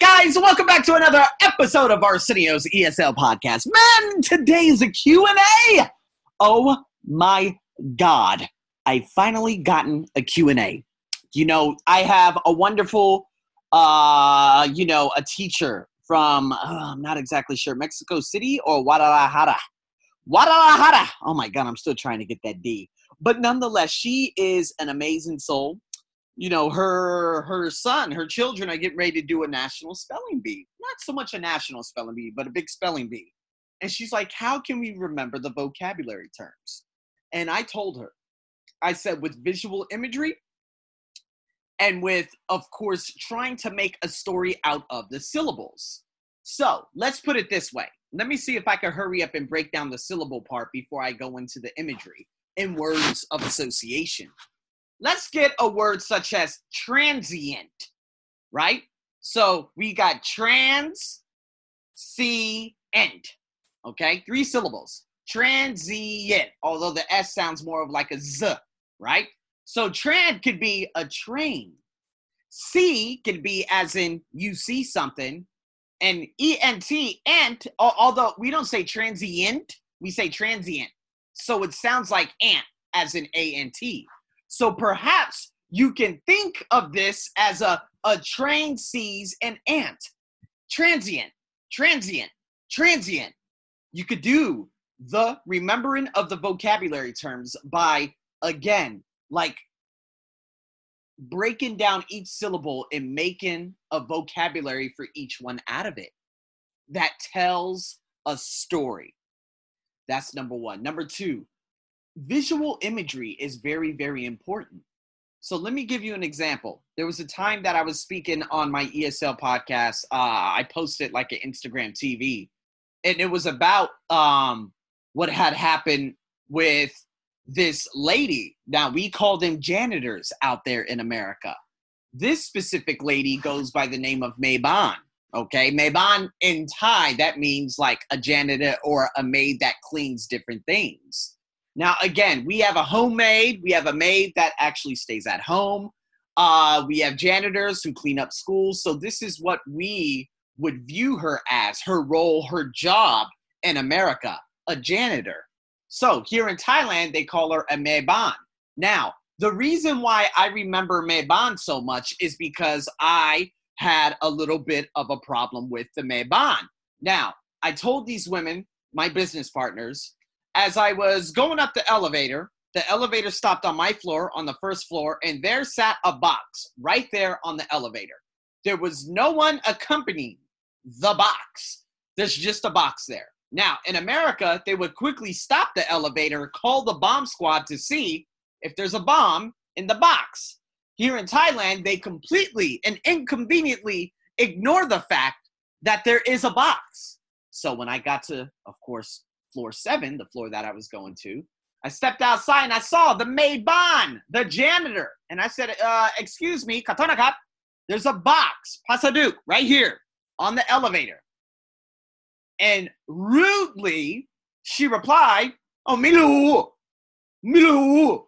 guys? Welcome back to another episode of Arsenio's ESL podcast. Man, today's a Q&A. Oh my God. I finally gotten a Q&A. You know, I have a wonderful, uh, you know, a teacher from, uh, I'm not exactly sure, Mexico City or Guadalajara. Guadalajara. Oh my God, I'm still trying to get that D. But nonetheless, she is an amazing soul you know her her son her children are getting ready to do a national spelling bee. Not so much a national spelling bee but a big spelling bee. And she's like how can we remember the vocabulary terms? And i told her. I said with visual imagery and with of course trying to make a story out of the syllables. So let's put it this way. Let me see if i can hurry up and break down the syllable part before i go into the imagery in words of association let's get a word such as transient, right? So we got trans, C, end. Okay, three syllables. Transient, although the S sounds more of like a Z, right? So tran could be a train. C could be as in you see something. And ENT, ant, although we don't say transient, we say transient. So it sounds like ant as in ANT. So perhaps you can think of this as a, a train sees an ant. Transient, transient, transient. You could do the remembering of the vocabulary terms by, again, like breaking down each syllable and making a vocabulary for each one out of it that tells a story. That's number one. Number two, visual imagery is very, very important. So let me give you an example. There was a time that I was speaking on my ESL podcast. Uh, I posted like an Instagram TV, and it was about um, what had happened with this lady. Now we call them janitors out there in America. This specific lady goes by the name of Mayban. Okay, Mayban in Thai that means like a janitor or a maid that cleans different things. Now, again, we have a homemade, we have a maid that actually stays at home. Uh, we have janitors who clean up schools. So, this is what we would view her as her role, her job in America, a janitor. So, here in Thailand, they call her a Maeban. Now, the reason why I remember Maeban so much is because I had a little bit of a problem with the Maeban. Now, I told these women, my business partners, as I was going up the elevator, the elevator stopped on my floor on the first floor, and there sat a box right there on the elevator. There was no one accompanying the box. There's just a box there. Now, in America, they would quickly stop the elevator, call the bomb squad to see if there's a bomb in the box. Here in Thailand, they completely and inconveniently ignore the fact that there is a box. So when I got to, of course, floor seven, the floor that I was going to. I stepped outside and I saw the maid ban, the janitor. And I said, uh, excuse me, Katonakap, there's a box, Pasaduk, right here on the elevator. And rudely, she replied, Oh, Milu, Milu.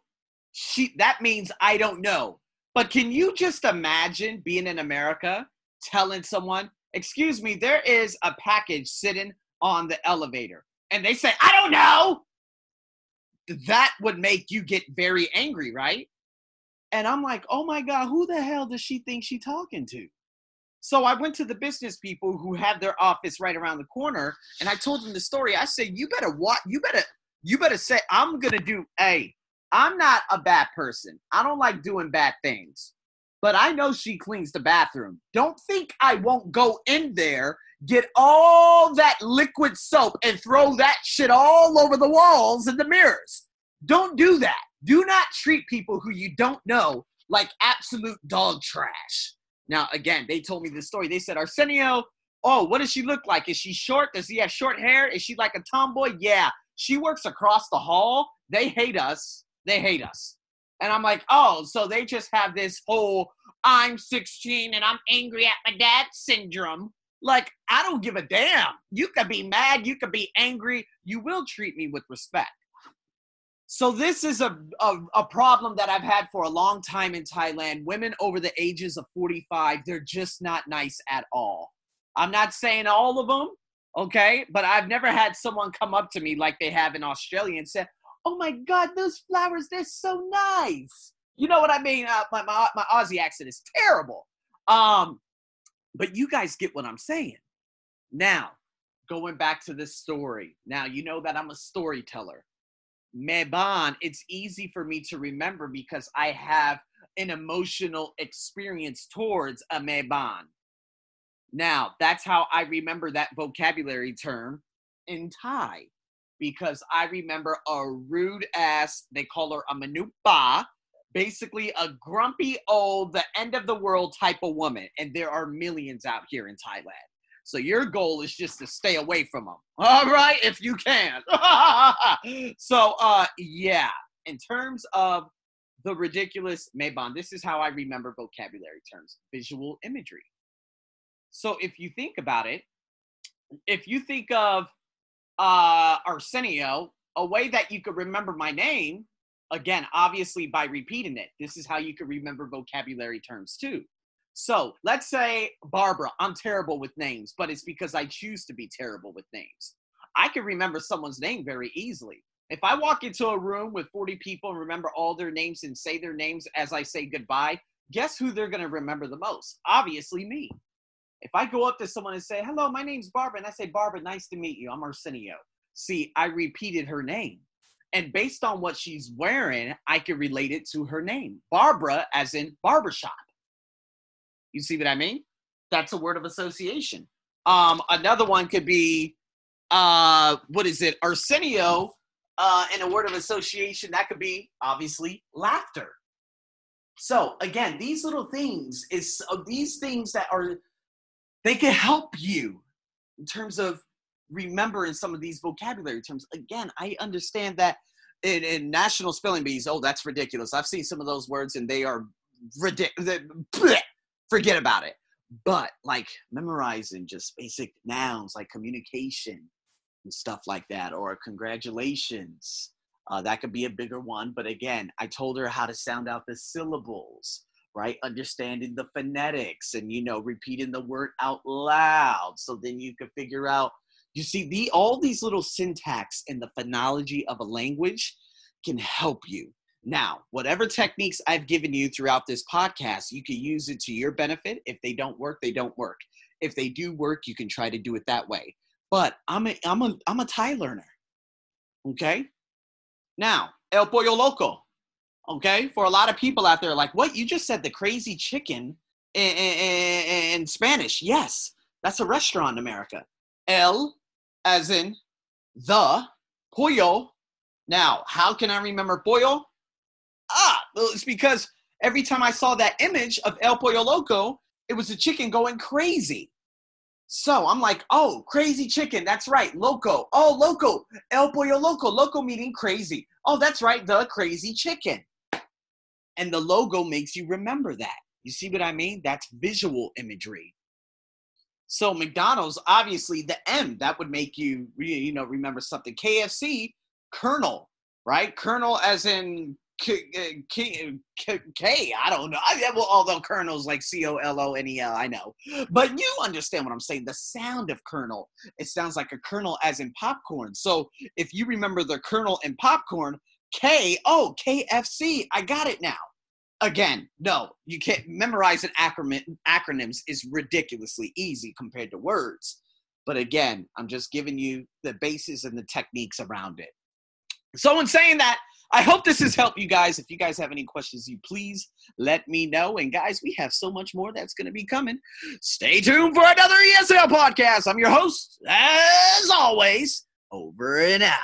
She, that means I don't know. But can you just imagine being in America telling someone, Excuse me, there is a package sitting on the elevator and they say, I don't know, that would make you get very angry, right? And I'm like, oh my God, who the hell does she think she talking to? So I went to the business people who have their office right around the corner, and I told them the story. I said, you better what? You better, you better say, I'm gonna do. Hey, I'm not a bad person. I don't like doing bad things, but I know she cleans the bathroom. Don't think I won't go in there get all that liquid soap and throw that shit all over the walls and the mirrors. Don't do that. Do not treat people who you don't know like absolute dog trash. Now, again, they told me this story. They said, Arsenio, oh, what does she look like? Is she short? Does he have short hair? Is she like a tomboy? Yeah. She works across the hall. They hate us. They hate us. And I'm like, oh, so they just have this whole I'm 16 and I'm angry at my dad syndrome. Like, I don't give a damn. You could be mad, you could be angry. You will treat me with respect. So this is a, a, a problem that I've had for a long time in Thailand. Women over the ages of 45, they're just not nice at all. I'm not saying all of them, okay? But I've never had someone come up to me like they have in Australia and say, "Oh my God, those flowers, they're so nice." You know what I mean? Uh, my, my my Aussie accent is terrible. Um, but you guys get what I'm saying. Now, going back to this story. Now you know that I'm a storyteller. Meban, it's easy for me to remember because I have an emotional experience towards a Meban. Now, that's how I remember that vocabulary term in Thai because I remember a rude ass, they call her a manupa, basically a grumpy old, the end of the world type of woman. And there are millions out here in Thailand. So your goal is just to stay away from them. All right, if you can. so uh yeah, in terms of the ridiculous Maybon, this is how I remember vocabulary terms, visual imagery. So if you think about it, if you think of uh Arsenio, a way that you could remember my name, again, obviously by repeating it. This is how you could remember vocabulary terms too. So let's say Barbara, I'm terrible with names, but it's because I choose to be terrible with names. I can remember someone's name very easily. If I walk into a room with 40 people and remember all their names and say their names as I say goodbye, guess who they're going to remember the most? Obviously, me. If I go up to someone and say, Hello, my name's Barbara, and I say, Barbara, nice to meet you, I'm Arsenio. See, I repeated her name. And based on what she's wearing, I can relate it to her name. Barbara, as in barbershop. You see what I mean? That's a word of association. Um, another one could be, uh, what is it? Arsenio, uh, and a word of association that could be obviously laughter. So again, these little things is uh, these things that are they can help you in terms of remembering some of these vocabulary terms. Again, I understand that in, in national spelling bees, oh, that's ridiculous. I've seen some of those words and they are ridiculous forget about it. But like memorizing just basic nouns like communication and stuff like that, or congratulations, uh, that could be a bigger one. But again, I told her how to sound out the syllables, right? Understanding the phonetics and, you know, repeating the word out loud. So then you can figure out, you see, the all these little syntax and the phonology of a language can help you now, whatever techniques I've given you throughout this podcast, you can use it to your benefit. If they don't work, they don't work. If they do work, you can try to do it that way. But I'm a I'm a I'm a Thai learner. Okay? Now, El Pollo Loco. Okay? For a lot of people out there, like, what? You just said the crazy chicken in, in, in Spanish. Yes, that's a restaurant in America. El, as in the, pollo. Now, how can I remember pollo? ah, it's because every time I saw that image of El Pollo Loco, it was a chicken going crazy. So I'm like, oh, crazy chicken. That's right. Loco. Oh, loco. El Pollo Loco. Loco meaning crazy. Oh, that's right. The crazy chicken. And the logo makes you remember that. You see what I mean? That's visual imagery. So McDonald's, obviously, the M that would make you, you know, remember something. KFC, Colonel, right? Colonel, as in K, uh, K, K, K, I don't know. I, well, although Colonel's like C O L O N E L, I know. But you understand what I'm saying. The sound of Colonel, it sounds like a kernel as in popcorn. So if you remember the Colonel in popcorn, K, oh, KFC, I got it now. Again, no, you can't memorize an acronym, acronyms is ridiculously easy compared to words. But again, I'm just giving you the basis and the techniques around it. So, in saying that I hope this has helped you guys. If you guys have any questions, you please let me know. And guys, we have so much more that's going to be coming. Stay tuned for another ESL podcast. I'm your host, as always, over and out.